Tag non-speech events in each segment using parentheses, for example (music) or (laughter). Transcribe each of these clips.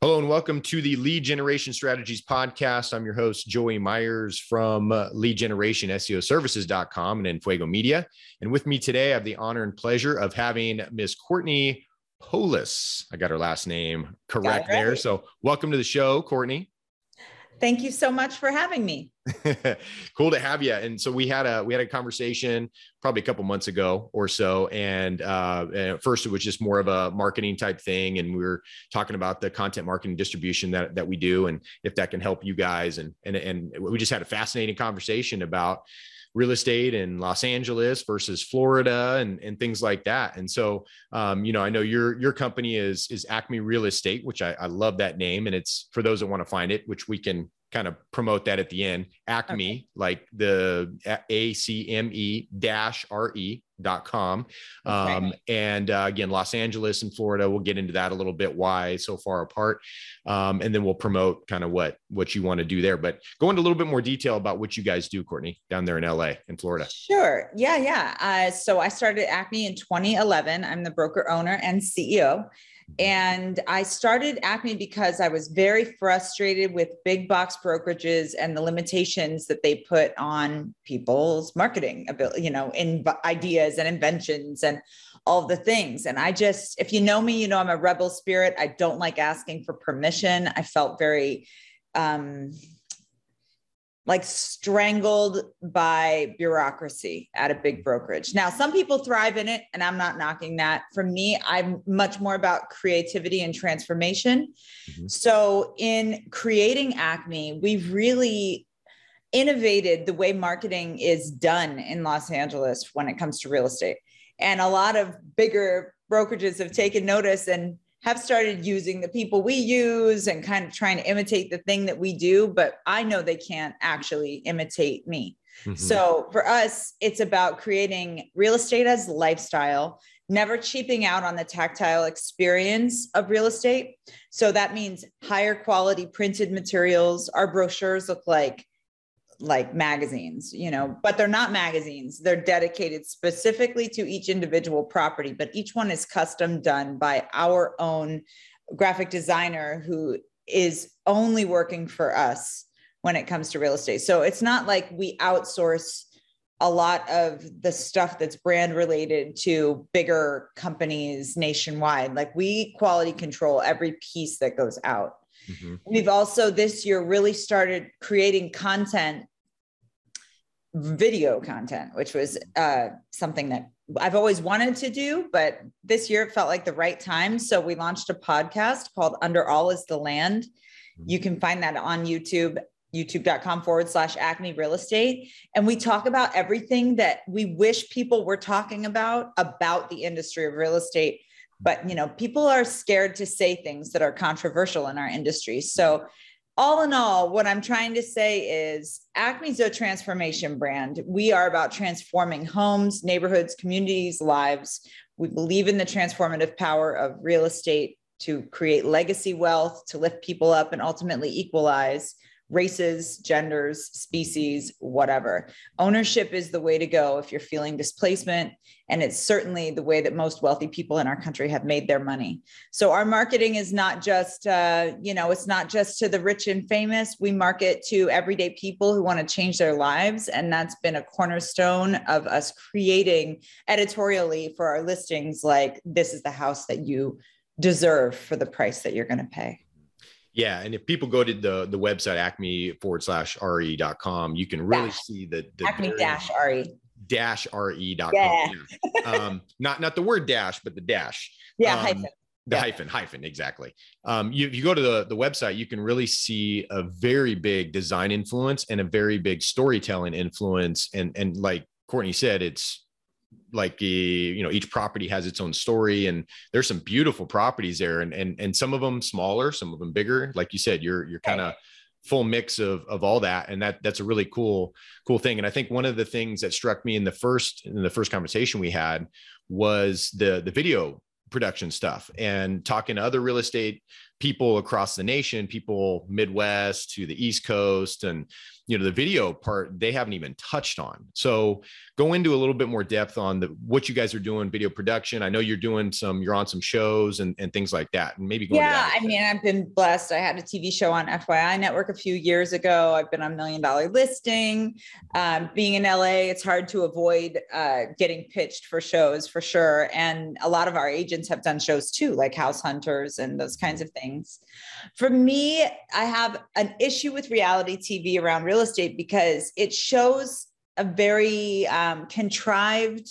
Hello and welcome to the Lead Generation Strategies podcast. I'm your host, Joey Myers from uh, Lead Generation SEO Services.com and Enfuego Media. And with me today, I have the honor and pleasure of having Miss Courtney Poulos. I got her last name correct right. there. So, welcome to the show, Courtney. Thank you so much for having me. (laughs) cool to have you. And so we had a we had a conversation probably a couple months ago or so, and, uh, and at first it was just more of a marketing type thing, and we were talking about the content marketing distribution that that we do, and if that can help you guys, and and and we just had a fascinating conversation about real estate in Los Angeles versus Florida and, and things like that. And so, um, you know, I know your your company is is Acme Real Estate, which I, I love that name, and it's for those that want to find it, which we can kind of promote that at the end. Acme, okay. like the A C M E dash R E dot com. Okay. Um, and uh, again, Los Angeles and Florida, we'll get into that a little bit, why so far apart. Um, and then we'll promote kind of what, what you want to do there, but go into a little bit more detail about what you guys do, Courtney, down there in LA in Florida. Sure. Yeah. Yeah. Uh, so I started Acme in 2011. I'm the broker owner and CEO. And I started Acme because I was very frustrated with big box brokerages and the limitations that they put on people's marketing ability, you know, in ideas and inventions and all the things. And I just, if you know me, you know, I'm a rebel spirit. I don't like asking for permission. I felt very, um, like strangled by bureaucracy at a big brokerage. Now, some people thrive in it, and I'm not knocking that. For me, I'm much more about creativity and transformation. Mm-hmm. So, in creating Acme, we've really innovated the way marketing is done in Los Angeles when it comes to real estate. And a lot of bigger brokerages have taken notice and have started using the people we use and kind of trying to imitate the thing that we do, but I know they can't actually imitate me. Mm-hmm. So for us, it's about creating real estate as lifestyle, never cheaping out on the tactile experience of real estate. So that means higher quality printed materials. Our brochures look like like magazines, you know, but they're not magazines. They're dedicated specifically to each individual property, but each one is custom done by our own graphic designer who is only working for us when it comes to real estate. So it's not like we outsource a lot of the stuff that's brand related to bigger companies nationwide. Like we quality control every piece that goes out. Mm-hmm. We've also this year really started creating content, video content, which was uh, something that I've always wanted to do, but this year it felt like the right time. So we launched a podcast called Under All is the Land. Mm-hmm. You can find that on YouTube youtube.com forward slash acme real estate and we talk about everything that we wish people were talking about about the industry of real estate but you know people are scared to say things that are controversial in our industry. So all in all what i'm trying to say is acme's a transformation brand. We are about transforming homes neighborhoods communities lives. We believe in the transformative power of real estate to create legacy wealth to lift people up and ultimately equalize races, genders, species, whatever. Ownership is the way to go if you're feeling displacement. And it's certainly the way that most wealthy people in our country have made their money. So our marketing is not just, uh, you know, it's not just to the rich and famous. We market to everyday people who want to change their lives. And that's been a cornerstone of us creating editorially for our listings like, this is the house that you deserve for the price that you're going to pay. Yeah. And if people go to the, the website acme forward slash re.com, you can really dash. see the, the acme dash re dash re.com. Yeah. yeah. um, not, not the word dash, but the dash. Yeah. Um, hyphen. The yeah. hyphen, hyphen, exactly. Um, you, you go to the, the website, you can really see a very big design influence and a very big storytelling influence. And, and like Courtney said, it's like the you know each property has its own story and there's some beautiful properties there and and and some of them smaller some of them bigger. Like you said you're you're kind of full mix of of all that and that that's a really cool cool thing. And i think one of the things that struck me in the first in the first conversation we had was the the video production stuff and talking to other real estate people across the nation, people Midwest to the East Coast, and you know the video part they haven't even touched on. So go into a little bit more depth on the what you guys are doing, video production. I know you're doing some, you're on some shows and, and things like that, and maybe yeah. I mean, I've been blessed. I had a TV show on FYI Network a few years ago. I've been on Million Dollar Listing. Um, being in LA, it's hard to avoid uh, getting pitched for shows for sure, and a lot of our agents have done shows too, like House Hunters and those kinds of things. For me, I have an issue with reality TV around real estate because it shows a very um, contrived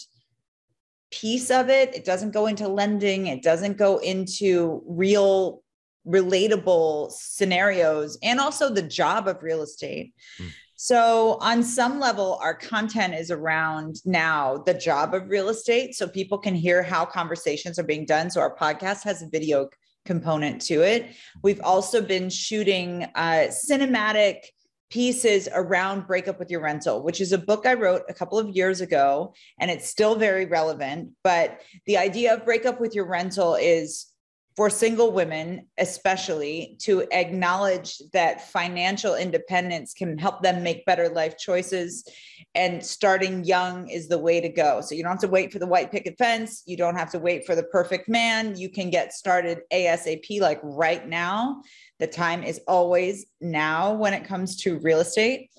piece of it. It doesn't go into lending, it doesn't go into real relatable scenarios and also the job of real estate. Mm. So, on some level, our content is around now the job of real estate so people can hear how conversations are being done. So, our podcast has a video component to it. We've also been shooting uh, cinematic pieces around breakup with your rental which is a book i wrote a couple of years ago and it's still very relevant but the idea of breakup with your rental is for single women, especially, to acknowledge that financial independence can help them make better life choices. And starting young is the way to go. So you don't have to wait for the white picket fence. You don't have to wait for the perfect man. You can get started ASAP, like right now. The time is always now when it comes to real estate.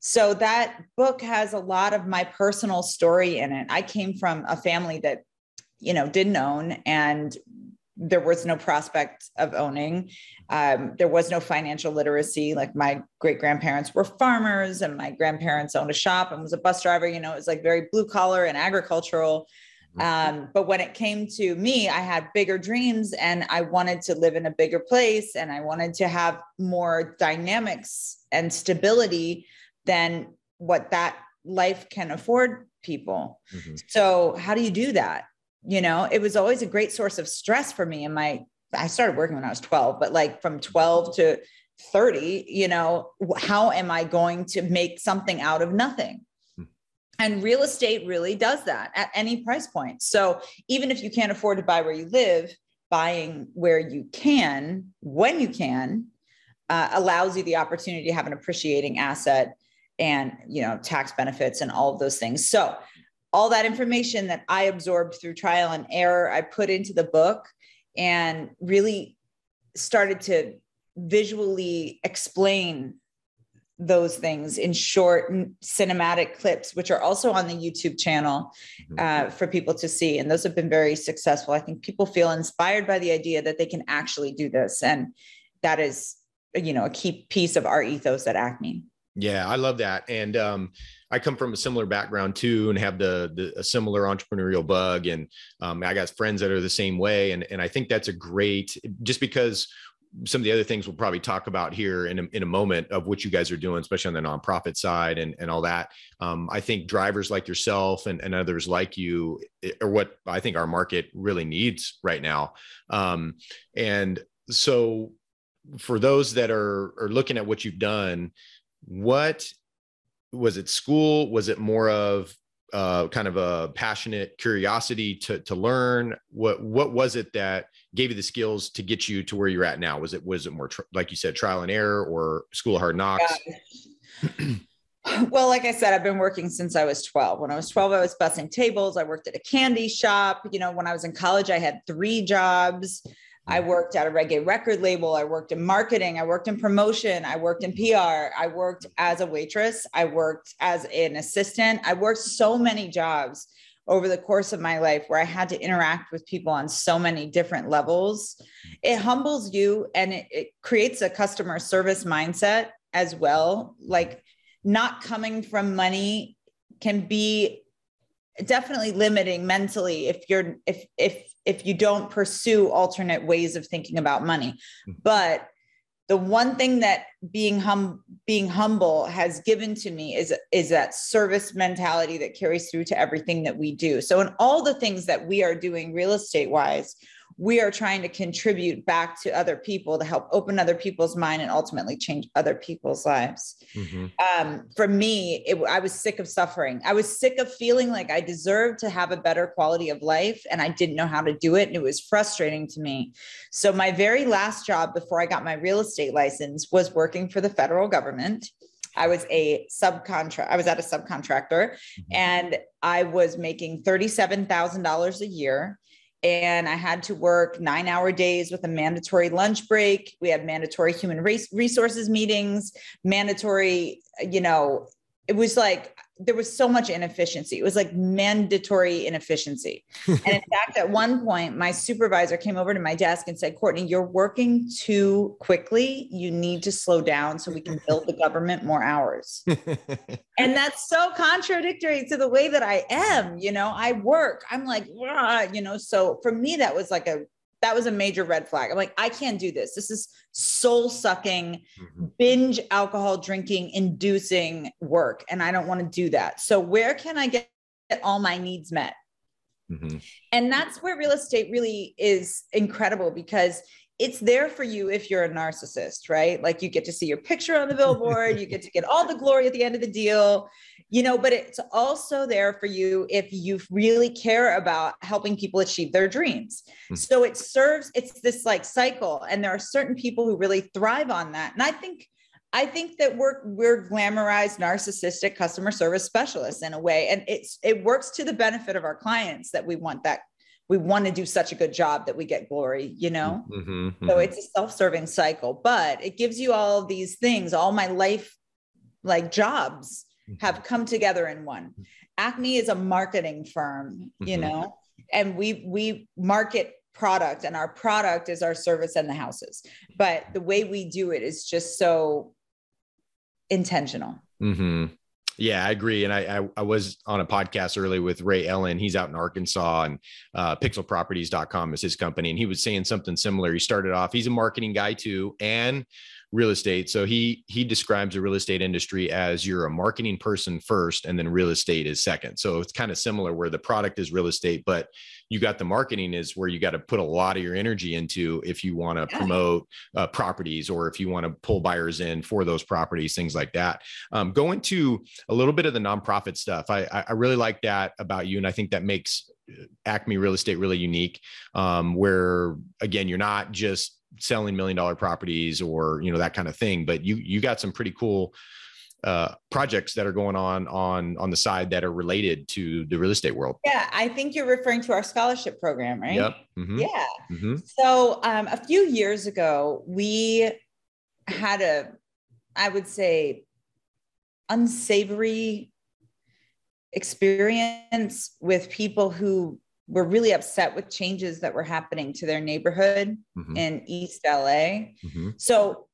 So that book has a lot of my personal story in it. I came from a family that you know didn't own and there was no prospect of owning. Um, there was no financial literacy. Like my great grandparents were farmers, and my grandparents owned a shop and was a bus driver. You know, it was like very blue collar and agricultural. Mm-hmm. Um, but when it came to me, I had bigger dreams and I wanted to live in a bigger place and I wanted to have more dynamics and stability than what that life can afford people. Mm-hmm. So, how do you do that? You know it was always a great source of stress for me and my i started working when i was 12 but like from 12 to 30 you know how am i going to make something out of nothing? Hmm. and real estate really does that at any price point. So even if you can't afford to buy where you live buying where you can when you can uh, allows you the opportunity to have an appreciating asset and you know tax benefits and all of those things. So all that information that I absorbed through trial and error, I put into the book and really started to visually explain those things in short cinematic clips, which are also on the YouTube channel mm-hmm. uh, for people to see. And those have been very successful. I think people feel inspired by the idea that they can actually do this. And that is, you know, a key piece of our ethos at Acme. Yeah, I love that. And um, I come from a similar background too, and have the, the a similar entrepreneurial bug. And um, I got friends that are the same way. And, and I think that's a great, just because some of the other things we'll probably talk about here in a, in a moment of what you guys are doing, especially on the nonprofit side and, and all that. Um, I think drivers like yourself and, and others like you are what I think our market really needs right now. Um, and so for those that are, are looking at what you've done, what was it school? Was it more of uh, kind of a passionate curiosity to to learn? What what was it that gave you the skills to get you to where you're at now? Was it was it more tr- like you said trial and error or school of hard knocks? Yeah. (clears throat) well like i said i've been working since i was 12 when i was 12 i was bussing tables. I worked at a candy shop. You know when i was in college i had three jobs I worked at a reggae record label. I worked in marketing. I worked in promotion. I worked in mm-hmm. PR. I worked as a waitress. I worked as an assistant. I worked so many jobs over the course of my life where I had to interact with people on so many different levels. Mm-hmm. It humbles you and it, it creates a customer service mindset as well. Like not coming from money can be definitely limiting mentally if you're if if if you don't pursue alternate ways of thinking about money hmm. but the one thing that being hum being humble has given to me is is that service mentality that carries through to everything that we do so in all the things that we are doing real estate wise we are trying to contribute back to other people to help open other people's mind and ultimately change other people's lives. Mm-hmm. Um, for me, it, I was sick of suffering. I was sick of feeling like I deserved to have a better quality of life and I didn't know how to do it. And it was frustrating to me. So, my very last job before I got my real estate license was working for the federal government. I was a subcontract. I was at a subcontractor, mm-hmm. and I was making thirty-seven thousand dollars a year. And I had to work nine hour days with a mandatory lunch break. We had mandatory human resources meetings, mandatory, you know, it was like there was so much inefficiency. It was like mandatory inefficiency. (laughs) and in fact, at one point, my supervisor came over to my desk and said, Courtney, you're working too quickly. You need to slow down so we can build the government more hours. (laughs) and that's so contradictory to the way that I am. You know, I work, I'm like, you know, so for me, that was like a that was a major red flag. I'm like, I can't do this. This is soul sucking, mm-hmm. binge alcohol drinking, inducing work. And I don't want to do that. So, where can I get all my needs met? Mm-hmm. And that's where real estate really is incredible because it's there for you if you're a narcissist, right? Like you get to see your picture on the billboard, you get to get all the glory at the end of the deal, you know, but it's also there for you if you really care about helping people achieve their dreams. Mm-hmm. So it serves, it's this like cycle. And there are certain people who really thrive on that. And I think I think that we're we're glamorized narcissistic customer service specialists in a way and it's it works to the benefit of our clients that we want that we want to do such a good job that we get glory, you know? Mm-hmm, mm-hmm. So it's a self-serving cycle, but it gives you all these things, all my life like jobs have mm-hmm. come together in one. Acme is a marketing firm, you mm-hmm. know, and we we market product and our product is our service and the houses. But the way we do it is just so intentional. Yeah, I agree. And I, I, I was on a podcast early with Ray Ellen. He's out in Arkansas and uh, pixelproperties.com is his company. And he was saying something similar. He started off, he's a marketing guy too, and real estate. So he he describes the real estate industry as you're a marketing person first and then real estate is second. So it's kind of similar where the product is real estate, but you got the marketing is where you got to put a lot of your energy into if you want to yeah. promote uh, properties or if you want to pull buyers in for those properties, things like that. Um, go into a little bit of the nonprofit stuff. I I really like that about you, and I think that makes uh, Acme Real Estate really unique. Um, where again, you're not just selling million dollar properties or you know that kind of thing but you you got some pretty cool uh, projects that are going on on on the side that are related to the real estate world. Yeah, I think you're referring to our scholarship program, right? Yep. Mm-hmm. Yeah. Mm-hmm. So um, a few years ago, we had a, I would say, unsavory experience with people who were really upset with changes that were happening to their neighborhood mm-hmm. in East LA. Mm-hmm. So,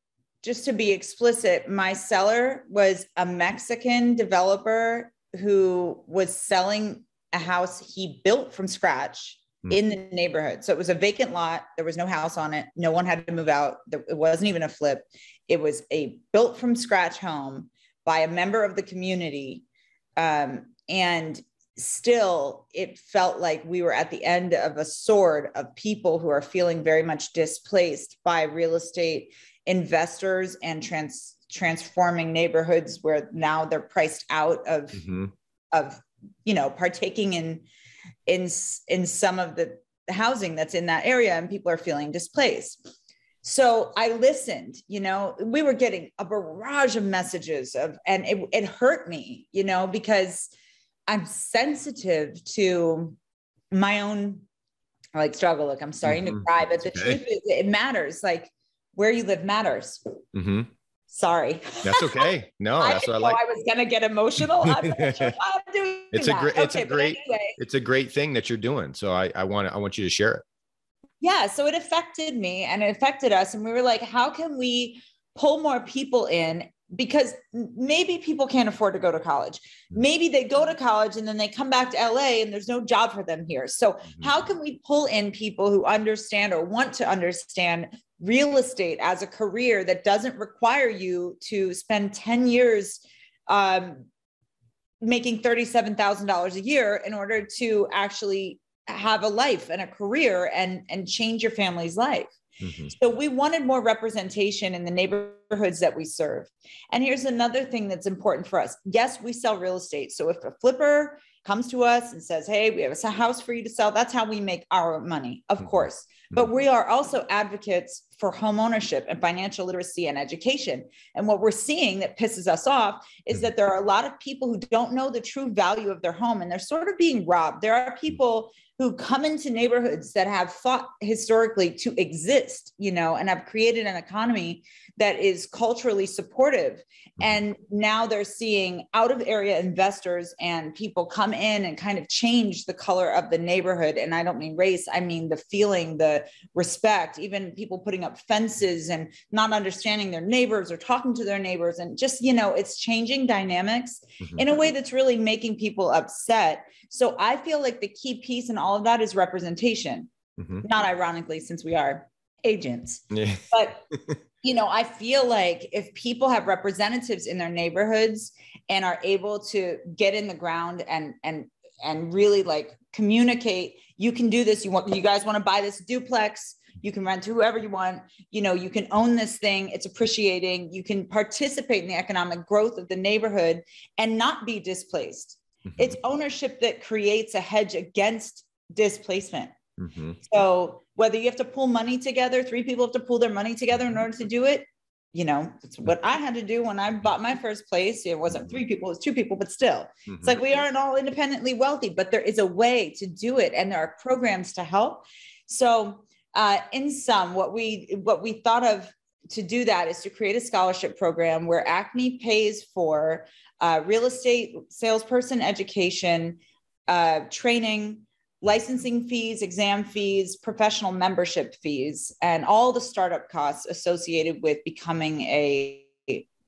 just to be explicit, my seller was a Mexican developer who was selling a house he built from scratch mm-hmm. in the neighborhood. So, it was a vacant lot, there was no house on it, no one had to move out, it wasn't even a flip. It was a built from scratch home by a member of the community. Um, and still it felt like we were at the end of a sword of people who are feeling very much displaced by real estate investors and trans transforming neighborhoods where now they're priced out of mm-hmm. of you know partaking in in in some of the housing that's in that area and people are feeling displaced so i listened you know we were getting a barrage of messages of and it, it hurt me you know because I'm sensitive to my own like struggle. Like I'm starting mm-hmm. to cry, but the okay. truth is it matters. Like where you live matters. Mm-hmm. Sorry. That's okay. No, (laughs) that's what I like. I was gonna get emotional. (laughs) I'm it's a great, it's okay, a great, anyway. it's a great thing that you're doing. So I, I want, I want you to share it. Yeah. So it affected me and it affected us, and we were like, how can we pull more people in because maybe people can't afford to go to college. Mm-hmm. Maybe they go to college and then they come back to LA and there's no job for them here. So, mm-hmm. how can we pull in people who understand or want to understand real estate as a career that doesn't require you to spend 10 years um, making $37,000 a year in order to actually have a life and a career and and change your family's life Mhm. so we wanted more representation in the neighborhoods that we serve. And here's another thing that's important for us. Yes, we sell real estate. So if a flipper comes to us and says, "Hey, we have a house for you to sell," that's how we make our money, of Mhm. course. But we are also advocates for home ownership and financial literacy and education. And what we're seeing that pisses us off is Mhm. that there are a lot of people who don't know the true value of their home and they're sort of being robbed. There are people who come into neighborhoods that have fought historically to exist, you know, and have created an economy that is culturally supportive. And now they're seeing out of area investors and people come in and kind of change the color of the neighborhood. And I don't mean race, I mean the feeling, the respect, even people putting up fences and not understanding their neighbors or talking to their neighbors. And just, you know, it's changing dynamics Mhm. in a way that's really making people upset. So I feel like the key piece in all of that is representation, Mhm. not ironically, since we are agents. Yeah. But (laughs) you know, I feel like if people have representatives in their neighborhoods and are able to get in the ground and and and really like communicate, you can do this. You want you guys want to buy this duplex, you can rent to whoever you want, you know, you can own this thing, it's appreciating, you can participate in the economic growth of the neighborhood and not be displaced. Mhm. It's ownership that creates a hedge against displacement. Mhm. So whether you have to pull money together, three people have to pull their money together in order to do it. You know, it's what I had to do when I bought my first place. It wasn't three people, it was two people, but still, Mhm. it's like we aren't all independently wealthy, but there is a way to do it, and there are programs to help. So, uh, in sum, what we what we thought of to do that is to create a scholarship program where Acme pays for uh, real estate salesperson education, uh, training, licensing fees, exam fees, professional membership fees, and all the startup costs associated with becoming a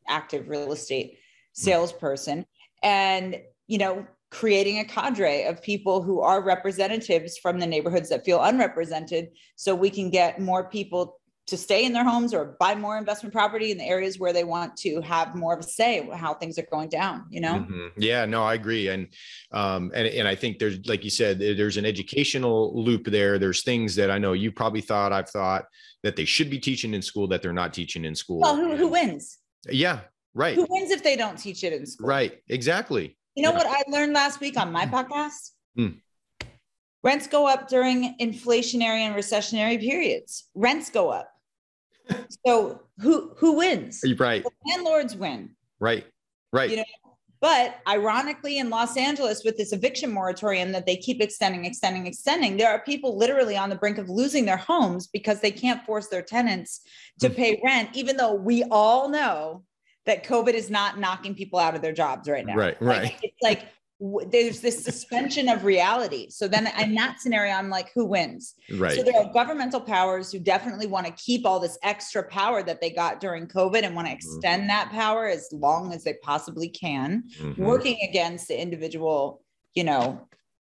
active real estate hmm. salesperson. And you know, creating a cadre of people who are representatives from the neighborhoods that feel unrepresented, so we can get more people to stay in their homes or buy more investment property in the areas where they want to have more of a say how things are going down you know Mhm. Yeah, no, I agree. And um, and and I think there's like you said, there's an educational loop there. There's things that I know you probably thought, I've thought that they should be teaching in school that they're not teaching in school. well who, who wins Yeah, right. who wins if they don't teach it in school Right. Exactly. you know Yeah. what i learned last week on my podcast Hmm. rents go up during inflationary and recessionary periods rents go up so who who wins Right. the landlords win Right. Right. You know, But ironically, in Los Angeles, with this eviction moratorium that they keep extending, extending, extending, there are people literally on the brink of losing their homes because they can't force their tenants to Hmm. pay rent, even though we all know that COVID is not knocking people out of their jobs right now. Right, Like, right. it's like there's this suspension of reality. So then in that scenario, I'm like, who wins? right. So there are governmental powers who definitely want to keep all this extra power that they got during COVID and want to extend that power as long as they possibly can, Mhm. working against the individual, you know,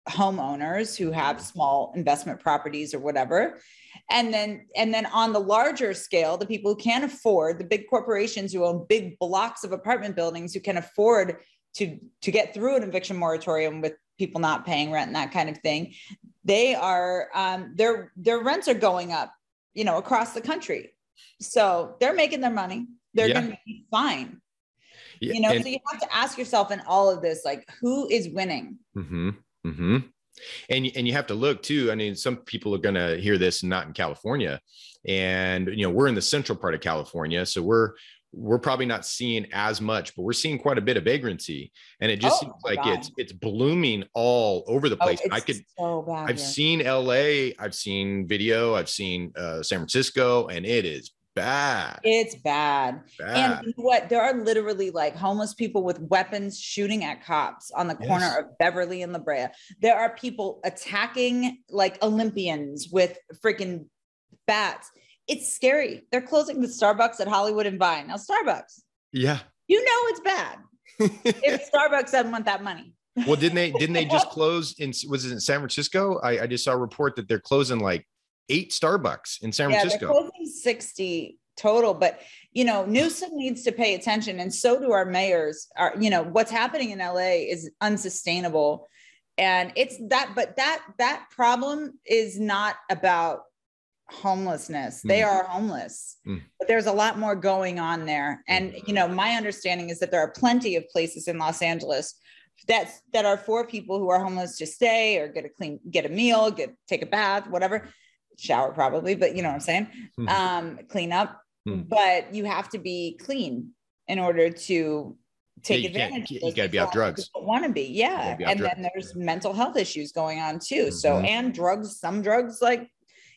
homeowners who have small investment properties or whatever. And then and then on the larger scale, the people who can afford, the big corporations who own big blocks of apartment buildings who can afford to to get through an eviction moratorium with people not paying rent and that kind of thing they are um, their their rents are going up you know across the country so they're making their money they're Yeah. going to be fine Yeah, you know and- so you have to ask yourself in all of this like who is winning Mm-hmm. Mm-hmm. And and you have to look too. I mean, some people are going to hear this not in California, and you know we're in the central part of California, so we're we're probably not seeing as much, but we're seeing quite a bit of vagrancy, and it just Oh, seems like God. it's it's blooming all over the oh, place. it's I could so bad I've seen LA, I've seen video, I've seen uh, San Francisco, and it is bad, it's bad bad. And what? There are literally like homeless people with weapons shooting at cops on the corner of Beverly and La Brea. There are people attacking like Olympians with freaking bats. It's scary. They're closing the Starbucks at Hollywood and Vine. Now, Starbucks, yeah. you know it's bad (laughs) if Starbucks doesn't want that money. well, didn't they? Didn't they just (laughs) close in? Was it in San Francisco? I, I just saw a report that they're closing like eight Starbucks in San yeah, they're Francisco. closing 60 total, but you know, Newsom needs to pay attention, and so do our mayors. Are you know what's happening in LA is unsustainable. and it's that but that that problem is not about homelessness they Mm. are homeless Mm. but there's a lot more going on there and you know my understanding is that there are plenty of places in los angeles that's that are for people who are homeless to stay or get a clean get a meal get take a bath whatever shower probably but you know what i'm saying Mhm. um clean up Mm. but you have to be clean in order to take you can't- advantage you of gotta be people off drugs. want to be yeah be and drugs. then there's mental health issues going on too so Mhm. and drugs some drugs like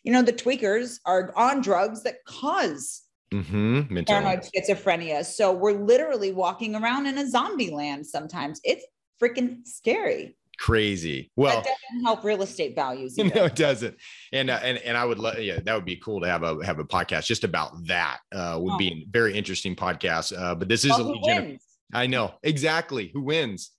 you know the tweakers are on drugs that cause Mm-hmm. Paranoid schizophrenia so we're literally walking around in a zombie land sometimes it's freaking scary Crazy. Well, that doesn't help real estate values (laughs) no, either. it doesn't. And uh, and and I would love, yeah, that would be cool to have a have a podcast just about that. Uh, would be a very interesting podcast. Uh, but this is Well, a who wins? I know exactly who wins.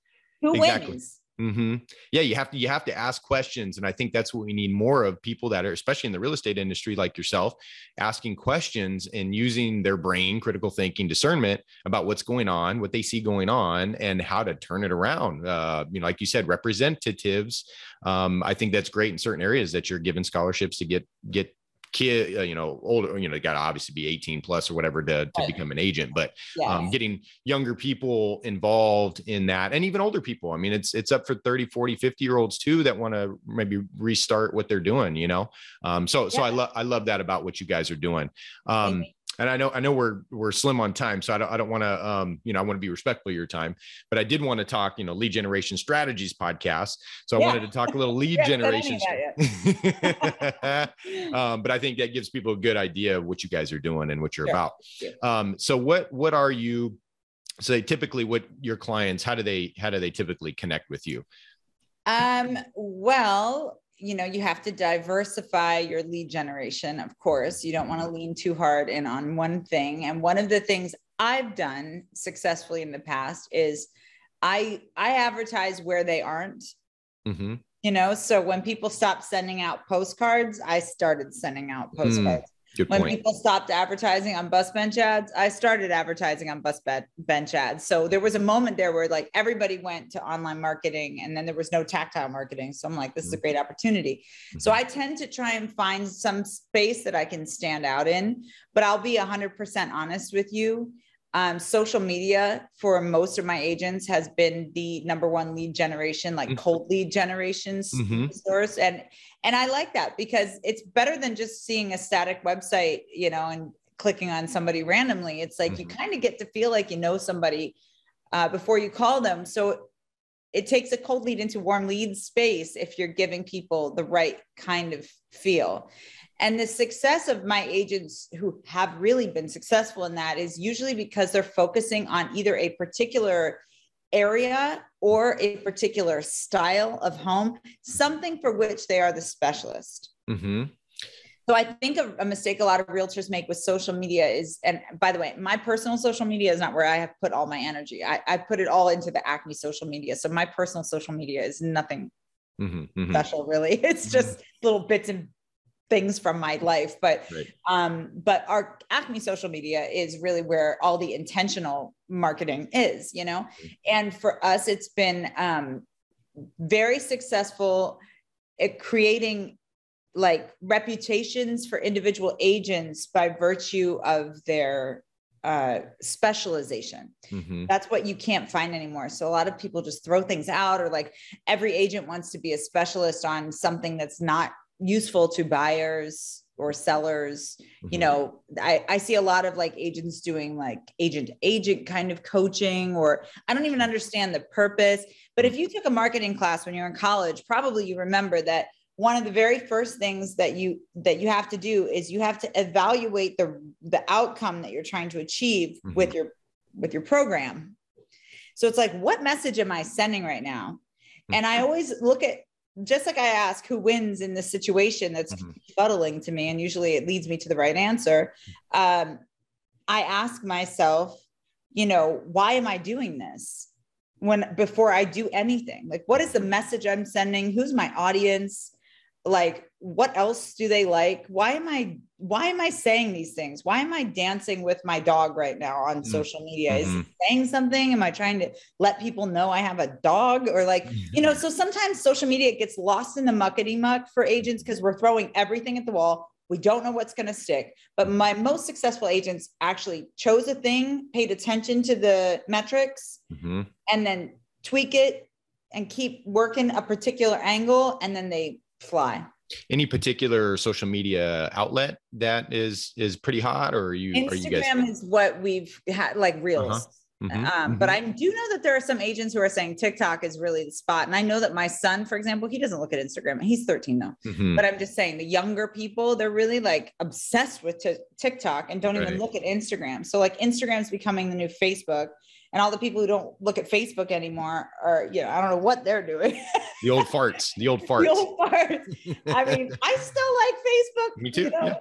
Who Exactly. wins? Hmm Yeah, you have to you have to ask questions, and I think that's what we need more of people that are, especially in the real estate industry, like yourself, asking questions and using their brain, critical thinking, discernment about what's going on, what they see going on, and how to turn it around. Uh, you know, like you said, representatives. Um, I think that's great in certain areas that you're given scholarships to get get kid, uh, you know, older, you know, got to obviously be 18 plus or whatever to, to Right. become an agent, but Yes. um, getting younger people involved in that and even older people. I mean it's it's up for 30 40 50 year olds too that want to maybe restart what they're doing you know? Um, so so i love i love that about what you guys are doing. Um, and I know I know we're we're slim on time, so I don't I don't want to um you know I want to be respectful of your time, but I did want to talk you know lead generation strategies podcast. So I Yeah. wanted to talk a little (laughs) lead We haven't done any generation. (laughs) um, but I think that gives people a good idea of what you guys are doing and what you're Sure. about. Yeah. Um, so what what are you? So typically, what your clients how do they how do they typically connect with you? Um, well, you know, you have to diversify your lead generation, of course. You don't want to lean too hard in on one thing. And one of the things I've done successfully in the past is I I advertise where they aren't, hmm you know. So when people stopped sending out postcards, I started sending out Hmm, postcards. Good when point. people stopped advertising on bus bench ads, I started advertising on bus bed- bench ads. So there was a moment there where like everybody went to online marketing and then there was no tactile marketing. So I'm like, this is a mm-hmm. great opportunity. So mm-hmm. I tend to try and find some space that I can stand out in, but I'll be 100% honest with you. Um, social media for most of my agents has been the number one lead generation, like Mhm. cold lead generations Mhm. source. And and I like that because it's better than just seeing a static website, you know, and clicking on somebody randomly. It's like you Mhm. kind of get to feel like you know somebody uh, before you call them. So it takes a cold lead into warm lead space if you're giving people the right kind of feel. And the success of my agents who have really been successful in that is usually because they're focusing on either a particular area or a particular style of home, something for which they are the specialist. hmm So I think a, a mistake a lot of realtors make with social media is, and by the way, my personal social media is not where I have put all my energy. I, I put it all into the Acme social media. So my personal social media is nothing hmm hmm special, really. (laughs) It's just little bits and things from my life. But Right. um, but our Acme social media is really where all the intentional marketing is, you know. And for us, it's been um, very successful at creating like reputations for individual agents by virtue of their uh, specialization. hmm That's what you can't find anymore. So a lot of people just throw things out, or like every agent wants to be a specialist on something that's not useful to buyers or sellers. Mm-hmm. You know, I, I see a lot of like agents doing like agent agent kind of coaching, or I don't even understand the purpose. But if you took a marketing class when you're in college, probably you remember that one of the very first things that you that you have to do is you have to evaluate the the outcome that you're trying to achieve Mhm. with your with your program. So it's like what message am i sending right now? And i always look at just like i ask who wins in this situation that's Mhm. befuddling to me and usually it leads me to the right answer um, i ask myself you know why am i doing this? When before i do anything like what is the message i'm sending? Who's my audience like what else do they like why am i why am I saying these things? Why am I dancing with my dog right now on mm-hmm. social media? Is mm-hmm. saying something? Am I trying to let people know I have a dog? Or like, you know, so sometimes social media gets lost in the muckety muck for agents because we're throwing everything at the wall. We don't know what's going to stick. But my most successful agents actually chose a thing, paid attention to the metrics, mm-hmm. and then tweak it and keep working a particular angle, and then they fly any particular social media outlet that is is pretty hot or are you instagram are you guys- is what we've had like reels uh-huh. Mm-hmm, um, mm-hmm. But I do know that there are some agents who are saying TikTok is really the spot. And I know that my son, for example, he doesn't look at Instagram. He's 13 now. Mm-hmm. But I'm just saying the younger people, they're really like obsessed with t- TikTok and don't right. even look at Instagram. So like Instagram's becoming the new Facebook and all the people who don't look at Facebook anymore are, you know, I don't know what they're doing. (laughs) the old farts, the old farts. (laughs) the old farts. I mean, I still like Facebook. Me too. You know? yeah.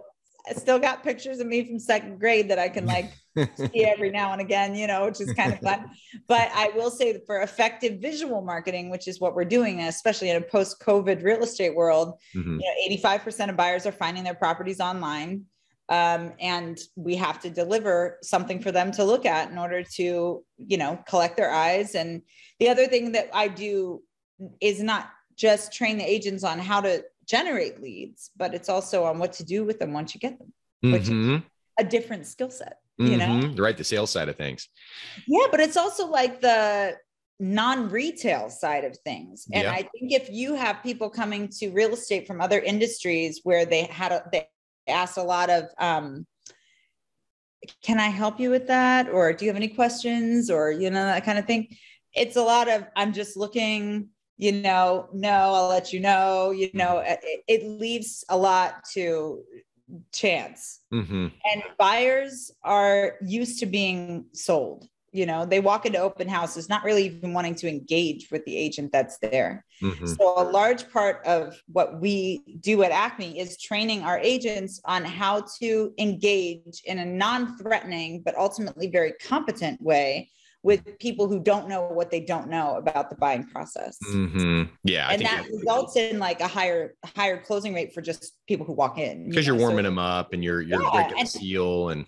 I still got pictures of me from second grade that I can like (laughs) see every now and again, you know, which is kind of fun. But I will say that for effective visual marketing, which is what we're doing, especially in a post-COVID real estate world, mm-hmm. you know, 85% of buyers are finding their properties online um, and we have to deliver something for them to look at in order to you know collect their eyes and the other thing that i do is not just train the agents on how to generate leads but it's also on what to do with them once you get them which mm-hmm. is a different skill set you mm-hmm. know right the sales side of things yeah but it's also like the non-retail side of things and yeah. i think if you have people coming to real estate from other industries where they had a they asked a lot of um, can I help you with that? Or do you have any questions? Or, you know, that kind of thing. It's a lot of, I'm just looking, you know, no, I'll let you know, you know, it, it leaves a lot to chance. Mm-hmm. And buyers are used to being sold you know they walk into open houses not really even wanting to engage with the agent that's there mm-hmm. so a large part of what we do at acme is training our agents on how to engage in a non-threatening but ultimately very competent way with people who don't know what they don't know about the buying process mm-hmm. yeah and that results in like a higher higher closing rate for just people who walk in because you are warming so, them up and you're you're yeah, breaking and, the seal and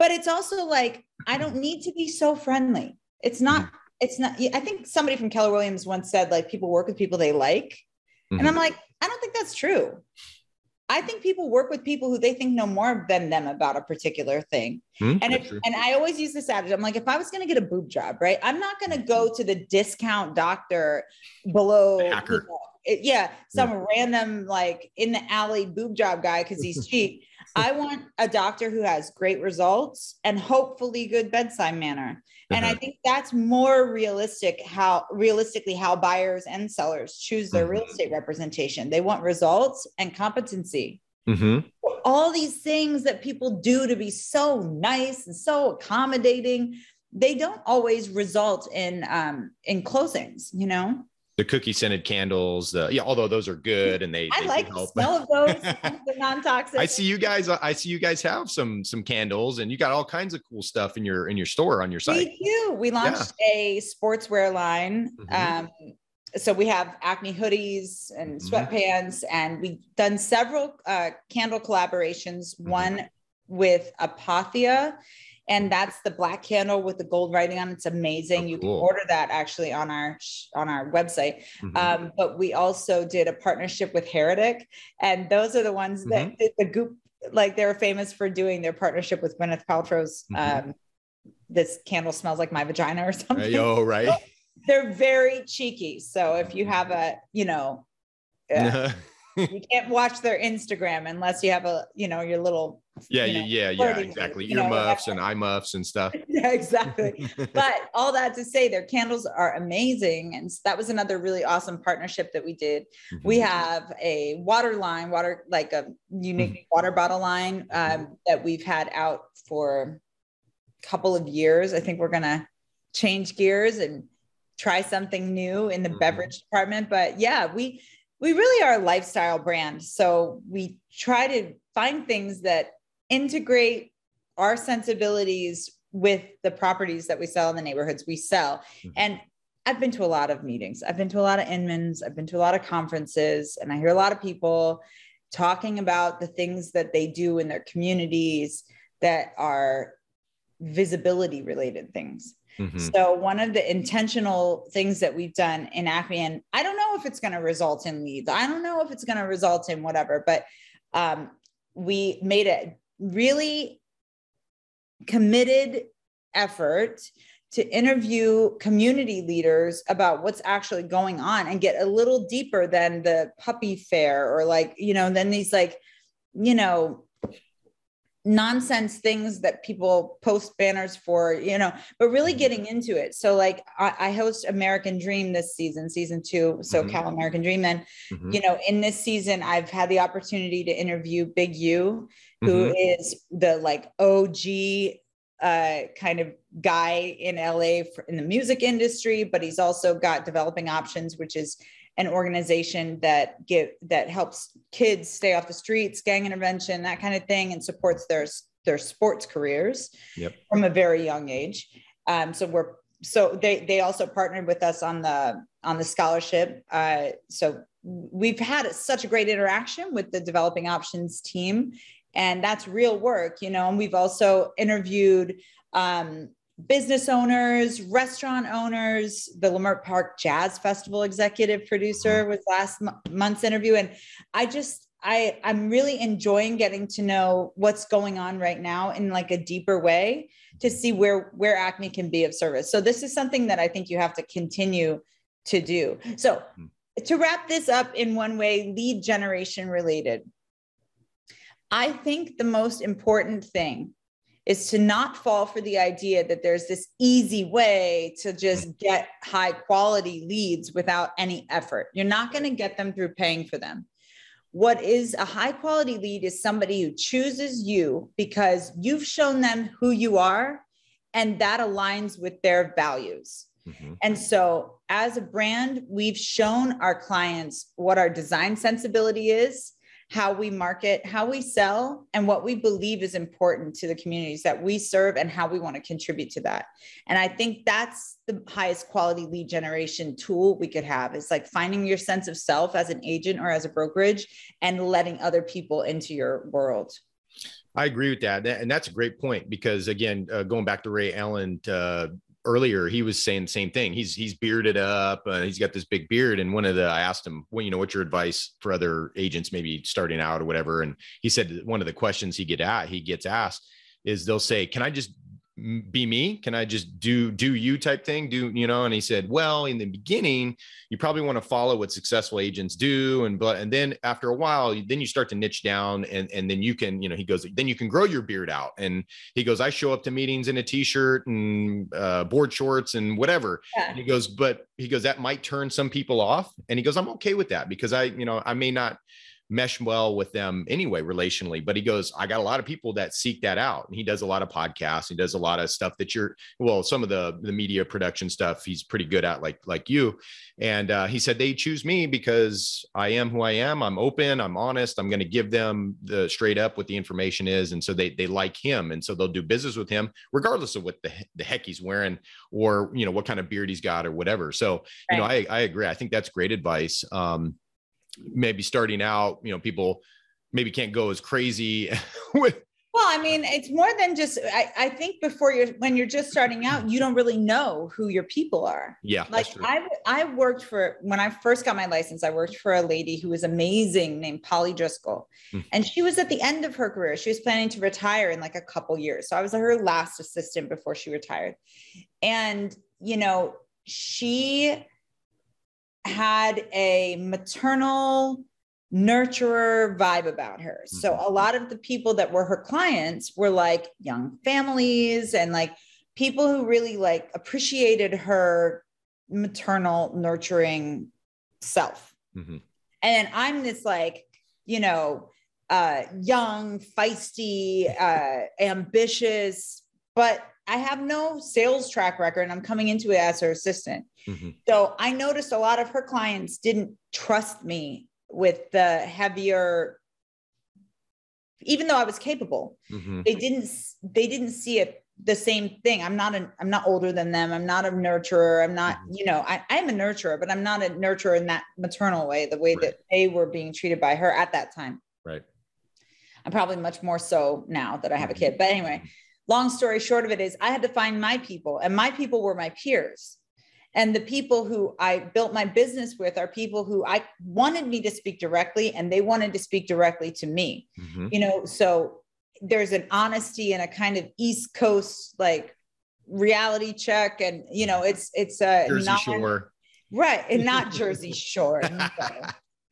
but it's also like i don't need to be so friendly it's not mm-hmm. it's not i think somebody from keller williams once said like people work with people they like mm-hmm. and i'm like i don't think that's true i think people work with people who they think know more than them about a particular thing mm-hmm. and if, and i always use this adage i'm like if i was going to get a boob job right i'm not going to go to the discount doctor below you know, it, yeah some yeah. random like in the alley boob job guy because he's (laughs) cheap I want a doctor who has great results and hopefully good bedside manner. And I uh-huh. think that's more realistic how realistically how buyers and sellers choose their real mm-hmm. estate representation. They want results and competency. Mm-hmm. All these things that people do to be so nice and so accommodating, they don't always result in um, in closings. You know the cookie scented candles. Uh, yeah, although those are good and they. I they like the smell of those. (laughs) They're non-toxic. I see you guys. Uh, I see you guys have some some candles, and you got all kinds of cool stuff in your in your store on your site. We do. We launched yeah. a sportswear line. Mm-hmm. Um, so we have Acme hoodies and mm-hmm. sweatpants, and we've done several uh, candle collaborations. Mm-hmm. One with Apothea and that's the black candle with the gold writing on it's amazing oh, you cool. can order that actually on our on our website mm-hmm. um, but we also did a partnership with heretic and those are the ones that mm-hmm. the goop like they were famous for doing their partnership with gwyneth paltrow's mm-hmm. um, this candle smells like my vagina or something oh (laughs) right they're very cheeky so if you have a you know (laughs) uh, you can't watch their Instagram unless you have a, you know, your little. Yeah, you know, yeah, yeah, exactly. Earmuffs and eye muffs and stuff. (laughs) yeah, exactly. (laughs) but all that to say, their candles are amazing, and that was another really awesome partnership that we did. Mm-hmm. We have a water line, water like a unique mm-hmm. water bottle line um, that we've had out for a couple of years. I think we're gonna change gears and try something new in the mm-hmm. beverage department. But yeah, we we really are a lifestyle brand. So we try to find things that integrate our sensibilities with the properties that we sell in the neighborhoods we sell. Mm-hmm. And I've been to a lot of meetings. I've been to a lot of Inmans. I've been to a lot of conferences, and I hear a lot of people. talking about the things that they do in their communities that are visibility related things. Mm-hmm. So one of the intentional things that we've done in Acme, and I don't know if it's going to result in leads. I don't know if it's going to result in whatever, but um, we made a really committed effort to interview community leaders about what's actually going on and get a little deeper than the puppy fair or like you know then these like you know nonsense things that people post banners for, you know, but really mm-hmm. getting into it. So, like, I, I host American Dream this season, season two, SoCal mm-hmm. American Dream. And, mm-hmm. you know, in this season, I've had the opportunity to interview Big U, who mm-hmm. is the like OG uh, kind of guy in LA for, in the music industry, but he's also got developing options, which is an organization that give that helps kids stay off the streets, gang intervention, that kind of thing, and supports their their sports careers yep. from a very young age. Um, so we're so they they also partnered with us on the on the scholarship. Uh, so we've had such a great interaction with the developing options team, and that's real work, you know. And we've also interviewed um, business owners, restaurant owners. The Leimert Park Jazz Festival executive producer mm-hmm. was last month's interview, and I just I I'm really enjoying getting to know what's going on right now in like a deeper way to see where where Acme can be of service. So this is something that I think you have to continue to do. So mm-hmm. to wrap this up in one way, lead generation related. I think the most important thing is to not fall for the idea that there's this easy way to just get high quality leads without any effort. You're not going to get them through paying for them. What is a high quality lead is somebody who chooses you because you've shown them who you are and that aligns with their values. Mm-hmm. And so, as a brand, we've shown our clients what our design sensibility is how we market, how we sell, and what we believe is important to the communities that we serve and how we want to contribute to that. And I think that's the highest quality lead generation tool we could have is like finding your sense of self as an agent or as a brokerage and letting other people into your world. I agree with that. And that's a great point because, again, uh, going back to Ray Allen, uh, earlier he was saying the same thing. He's he's bearded up uh, he's got this big beard. And one of the i asked him well you know what's your advice for other agents maybe starting out or whatever? And he said one of the questions he get at he gets asked is they'll say can i just be me? Can i just do do you type thing? Do you know? And he said well in the beginning you probably want to follow what successful agents do and but and then after a while then you start to niche down and and then you can you know he goes then you can grow your beard out. And he goes i show up to meetings in a t-shirt and uh, board shorts and whatever. Yeah. and he goes but he goes that might turn some people off. And he goes i'm okay with that because i you know i may not mesh well with them anyway relationally but he goes i got a lot of people that seek that out. And he does a lot of podcasts. He does a lot of stuff that you're well some of the the media production stuff he's pretty good at like like you. And uh, he said they choose me because i am who i am. I'm open. I'm honest. I'm going to give them the straight up what the information is. And so they they like him. And so they'll do business with him regardless of what the, the heck he's wearing or you know what kind of beard he's got or whatever. So right. you know i i agree. I think that's great advice. Um maybe starting out, you know, people maybe can't go as crazy (laughs) with well, I mean, it's more than just. I, I, think before you're when you're just starting out, you don't really know who your people are. Yeah, like I I worked for when I first got my license. I worked for a lady who was amazing named Polly Driscoll, mm. and she was at the end of her career. She was planning to retire in like a couple years. So I was her last assistant before she retired, and you know she had a maternal nurturer vibe about her. Mm-hmm. So a lot of the people that were her clients were like young families and like people who really like appreciated her maternal nurturing self. Mm-hmm. And I'm this like, you know, uh, young, feisty, uh, ambitious, but I have no sales track record and I'm coming into it as her assistant. Mm-hmm. So I noticed a lot of her clients didn't trust me with the heavier even though I was capable. Mm-hmm. They didn't they didn't see it the same thing. I'm not an I'm not older than them. I'm not a nurturer. I'm not, mm-hmm. you know, I, I'm a nurturer, but I'm not a nurturer in that maternal way, the way right. that they were being treated by her at that time. Right. I'm probably much more so now that I have a kid. But anyway, long story short of it is I had to find my people, and my people were my peers. And the people who I built my business with are people who I wanted me to speak directly, and they wanted to speak directly to me. Mm-hmm. You know, so there's an honesty and a kind of East Coast like reality check, and you know, it's it's a Jersey not, Shore, right, and not (laughs) Jersey Shore.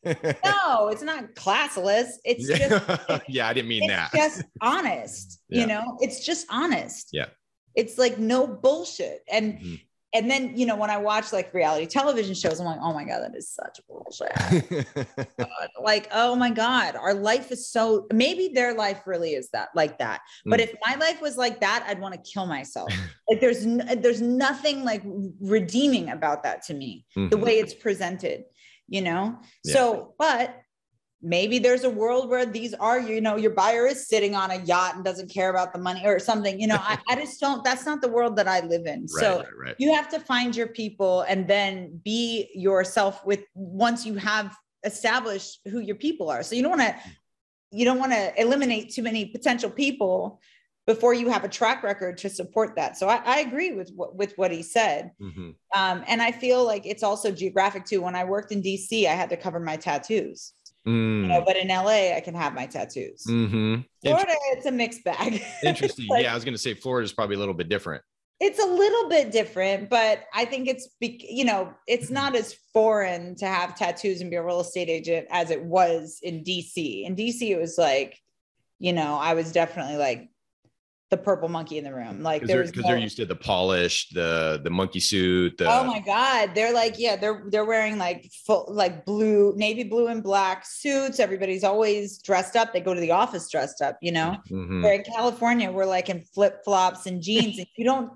No, (laughs) it's not classless. It's yeah. just (laughs) yeah, I didn't mean it's that. just honest. Yeah. You know, it's just honest. Yeah. It's like no bullshit. And mm-hmm. and then you know, when I watch like reality television shows, I'm like, oh my God, that is such bullshit. (laughs) like, oh my God, our life is so maybe their life really is that like that. Mm. But if my life was like that, I'd want to kill myself. like there's there's nothing like redeeming about that to me, mm-hmm. the way it's presented you know? Yeah. So, but maybe there's a world where these are, you know, your buyer is sitting on a yacht and doesn't care about the money or something. You know, I, I just don't, that's not the world that I live in. Right, so right, right. you have to find your people and then be yourself with once you have established who your people are. So you don't want to, you don't want to eliminate too many potential people before you have a track record to support that. So I, I agree with what with what he said, mm-hmm. um, and I feel like it's also geographic too. When I worked in DC, I had to cover my tattoos. Mm. You know, but in LA, I can have my tattoos. Mm-hmm. Florida, it's a mixed bag. (laughs) Interesting. like, yeah, I was going to say Florida is probably a little bit different. It's a little bit different, but I think it's you know it's not as foreign to have tattoos and be a real estate agent as it was in DC. In DC, it was like, you know, I was definitely like the purple monkey in the room. Like because they're, no, they're, used to the polish, the the monkey suit. The... Oh my god, they're like yeah, they're they're wearing like full like blue, navy blue and black suits. Everybody's always dressed up. They go to the office dressed up. You know, mm-hmm. where in California we're like in flip flops and jeans, and you don't.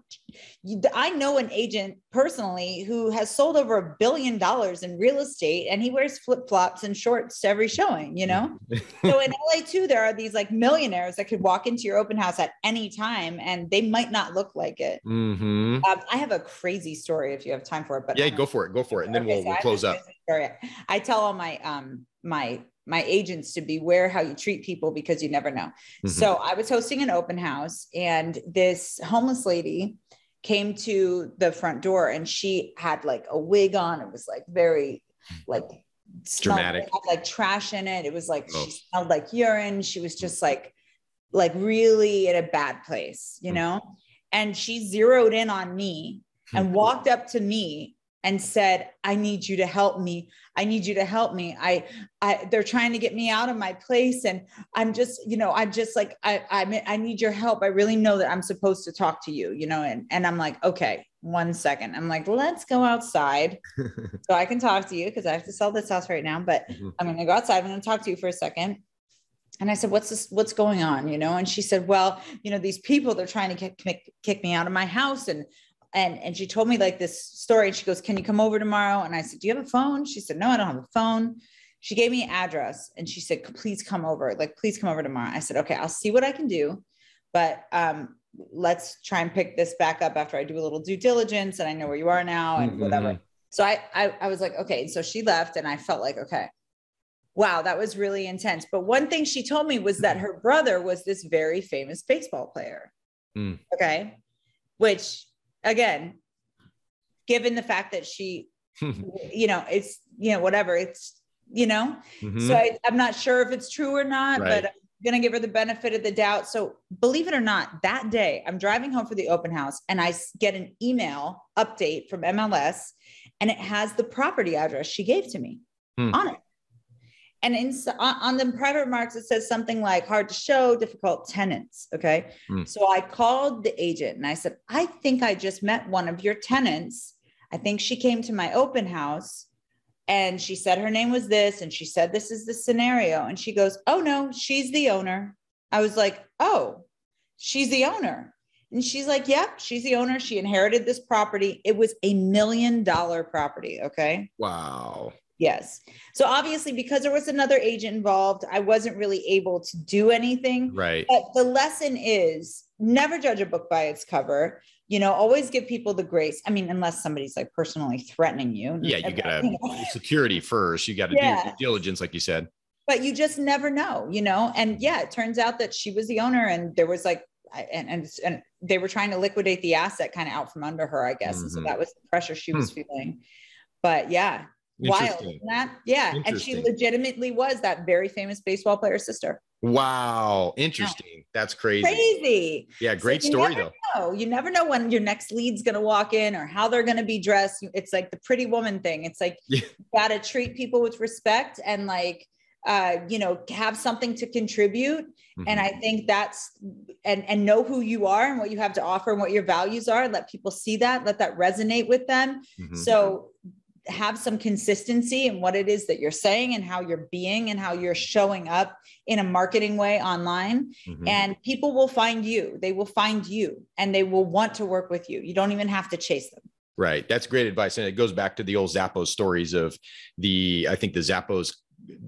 I know an agent personally who has sold over a billion dollars in real estate, and he wears flip flops and shorts to every showing. You know, (laughs) so in LA too, there are these like millionaires that could walk into your open house at any time and they might not look like it. Mm-hmm. Um, I have a crazy story if you have time for it, but yeah, go for it, go for it, and then okay, we'll, so we'll close up. Story. I tell all my um my my agents to beware how you treat people because you never know. Mm-hmm. So I was hosting an open house and this homeless lady came to the front door and she had like a wig on. It was like very like dramatic, had, like trash in it. It was like oh. she smelled like urine. She was just like like really in a bad place, you hmm. know? And she zeroed in on me and hmm. walked up to me and said, I need you to help me. I need you to help me. I, I, they're trying to get me out of my place. And I'm just, you know, I'm just like, I, I, I need your help. I really know that I'm supposed to talk to you, you know? And, and I'm like, okay, one second. I'm like, let's go outside (laughs) so I can talk to you because I have to sell this house right now, but mm-hmm. I'm going to go outside. I'm going to talk to you for a second and I said, what's this, what's going on? You know? And she said, well, you know, these people, they're trying to kick, kick me out of my house. And, and, and she told me like this story and she goes, can you come over tomorrow? And I said, do you have a phone? She said, no, I don't have a phone. She gave me an address and she said, please come over. Like, please come over tomorrow. I said, okay, I'll see what I can do. But, um, let's try and pick this back up after I do a little due diligence and I know where you are now and mm-hmm. whatever. So I, I, I was like, okay. So she left and I felt like, okay, wow, that was really intense. But one thing she told me was that her brother was this very famous baseball player. Mm. Okay. Which, again, given the fact that she, (laughs) you know, it's, you know, whatever, it's, you know, mm-hmm. so I, am not sure if it's true or not, right. but I'm going to give her the benefit of the doubt. So believe it or not, that day I'm driving home for the open house and I get an email update from MLS and it has the property address she gave to me mm. on it and in, on the private remarks it says something like hard to show difficult tenants okay? Mm. so i called the agent and i said i think i just met one of your tenants. I think she came to my open house and she said her name was this and she said this is the scenario. And she goes oh no she's the owner. I was like oh she's the owner. And she's like yep yeah, she's the owner. She inherited this property. It was a million dollar property okay? Wow Yes. So obviously, because there was another agent involved, I wasn't really able to do anything. Right. But the lesson is never judge a book by its cover. You know, always give people the grace. I mean, unless somebody's like personally threatening you. Yeah, you gotta (laughs) security first. You gotta yeah. do diligence, like you said. but you just never know, you know? And yeah, it turns out that she was the owner and there was like, and, and, and they were trying to liquidate the asset kind of out from under her, I guess. Mm-hmm. And so mm-hmm. that was the pressure she was hmm. feeling. But yeah, wild. That? Yeah. And she legitimately was that very famous baseball player's sister. Wow. Interesting. Yeah. That's crazy. Crazy. Yeah. Great so story though. Know. You never know when your next lead's going to walk in or how they're going to be dressed. It's like the pretty woman thing. It's like yeah. you got to treat people with respect and like, uh, you know, have something to contribute. Mm-hmm. And I think that's and and know who you are and what you have to offer and what your values are. Let people see that, let that resonate with them. Mm-hmm. So have some consistency in what it is that you're saying and how you're being and how you're showing up in a marketing way online. Mm-hmm. and people will find you. They will find you and they will want to work with you. You don't even have to chase them. Right. That's great advice. And it goes back to the old zappos stories of the i think the zappos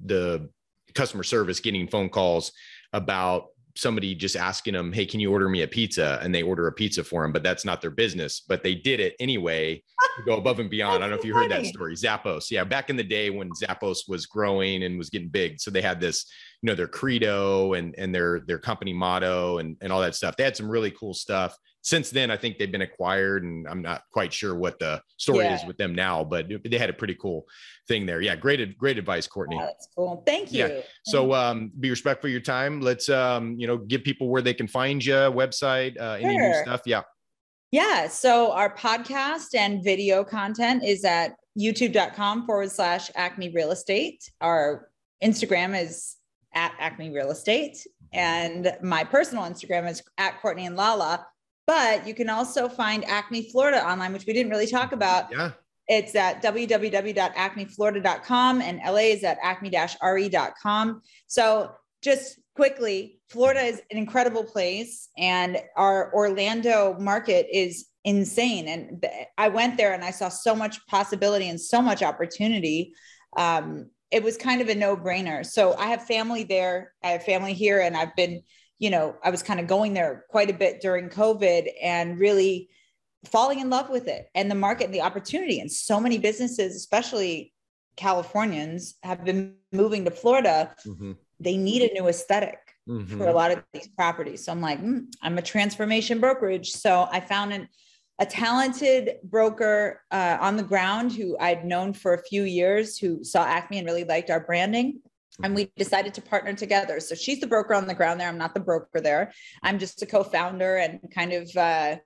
the customer service getting phone calls about somebody just asking them, Hey, can you order me a pizza? And they order a pizza for them, but that's not their business. But they did it anyway to go above and beyond. I don't know if you heard that story. Zappos. Yeah. Back in the day when Zappos was growing and was getting big. So they had this, you know, their credo and, and their, their company motto and, and all that stuff. They had some really cool stuff since then, I think they've been acquired, and I'm not quite sure what the story yeah. is with them now, but they had a pretty cool thing there. Yeah, great, great advice, Courtney. Yeah, that's cool. Thank you. Yeah. So, um, be respectful of your time. Let's, um, you know, give people where they can find you, website, uh, any sure. new stuff. Yeah. Yeah. So our podcast and video content is at youtube.com forward slash Acme Real Estate. Our Instagram is at Acme Real Estate. And my personal Instagram is at Courtney and Lala. But you can also find Acme Florida online, which we didn't really talk about. Yeah. It's at www.acmeflorida.com and LA is at acme-re.com. So just quickly, Florida is an incredible place and our Orlando market is insane. And I went there and I saw so much possibility and so much opportunity. Um, it was kind of a no brainer. So I have family there. I have family here and I've been you know, I was kind of going there quite a bit during COVID and really falling in love with it and the market and the opportunity. And so many businesses, especially Californians, have been moving to Florida. Mm-hmm. They need a new esthetic mm-hmm. for a lot of these properties. So I'm like, mm, I'm a transformation brokerage. So I found an, a talented broker uh, on the ground who I'd known for a few years who saw Acme and really liked our branding and we decided to partner together. So she's the broker on the ground there. I'm not the broker there. I'm just a co-founder and kind of uh,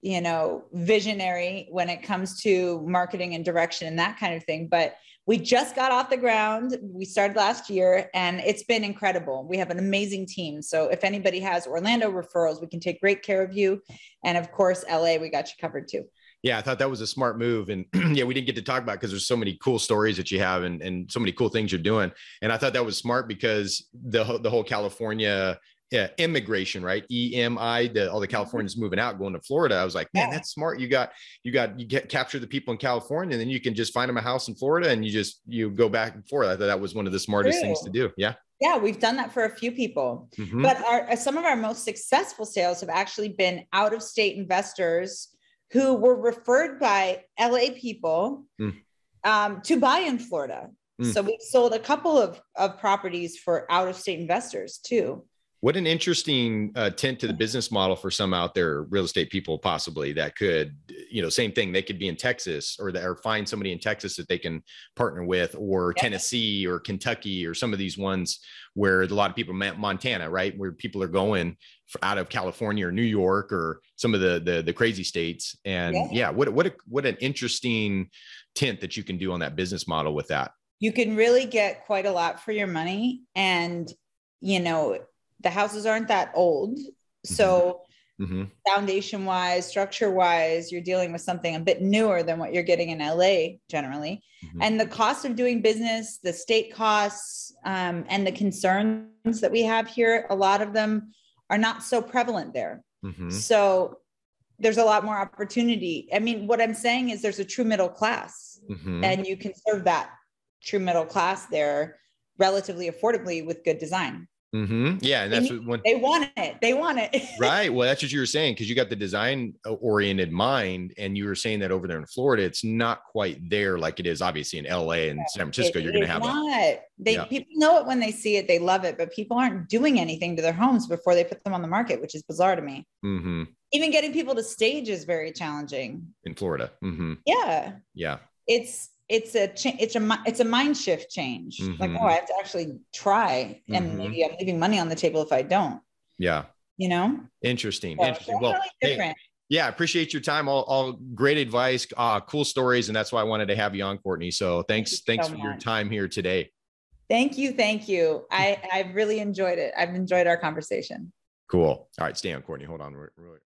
you know visionary when it comes to marketing and direction and that kind of thing. But we just got off the ground. We started last year and it's been incredible. We have an amazing team. So if anybody has Orlando referrals, we can take great care of you. And of course, LA, we got you covered too. Yeah, I thought that was a smart move. And (clears throat) yeah, we didn't get to talk about because there's so many cool stories that you have and, and so many cool things you're doing. And I thought that was smart because the, the whole California yeah, immigration, right? EMI, the, all the mm-hmm. Californians moving out, going to Florida. I was like, man, that's smart. You got, you got, you get capture the people in California, and then you can just find them a house in Florida, and you just you go back and forth. I thought that was one of the smartest True. things to do. Yeah. Yeah, we've done that for a few people, mm-hmm. but our some of our most successful sales have actually been out of state investors who were referred by LA people mm. um, to buy in Florida. Mm. So we sold a couple of, of properties for out of state investors too. What an interesting uh, tint to the business model for some out there, real estate people possibly that could, you know, same thing. They could be in Texas or, that, or find somebody in Texas that they can partner with, or yeah. Tennessee or Kentucky or some of these ones where a lot of people, Montana, right, where people are going out of California or New York or some of the the, the crazy states. And yeah. yeah, what what a, what an interesting tint that you can do on that business model with that. You can really get quite a lot for your money, and you know the houses aren't that old. So mm-hmm. foundation wise, structure wise, you're dealing with something a bit newer than what you're getting in LA generally. Mm-hmm. And the cost of doing business, the state costs, um, and the concerns that we have here, a lot of them are not so prevalent there. Mm-hmm. So there's a lot more opportunity. I mean, what I'm saying is there's a true middle class, mm-hmm. and you can serve that true middle class there relatively affordably with good design. Mm-hmm. Yeah, and that's need- what when They want it. They want it. (laughs) right. Well, that's what you were saying because you got the design uh, oriented mind, and you were saying that over there in Florida, it's not quite there like it is obviously in LA and San Francisco. It you're going to is have a not. They Yeah. people know it when they see it, they love it, but people aren't doing anything to their homes before they put them on the market, which is bizarre to me. hmm Even getting people to stage is very challenging. in Florida. hmm Yeah, Yeah. it's it's a cha- it's a it's a mind shift change. Like, Mhm. oh, I have to actually try, and Mhm. maybe I'm leaving money on the table if I don't. Yeah. You know, Interesting. So Interesting. Well, hey, yeah, appreciate your time. All, all great advice, uh, cool stories, and that's why I wanted to have you on, Courtney. So thanks, you thanks so for your time here today. Thank you, thank you. (laughs) I I've really enjoyed it. I've enjoyed our conversation. Cool. All right, stay on, Courtney. Hold on. We're- we're-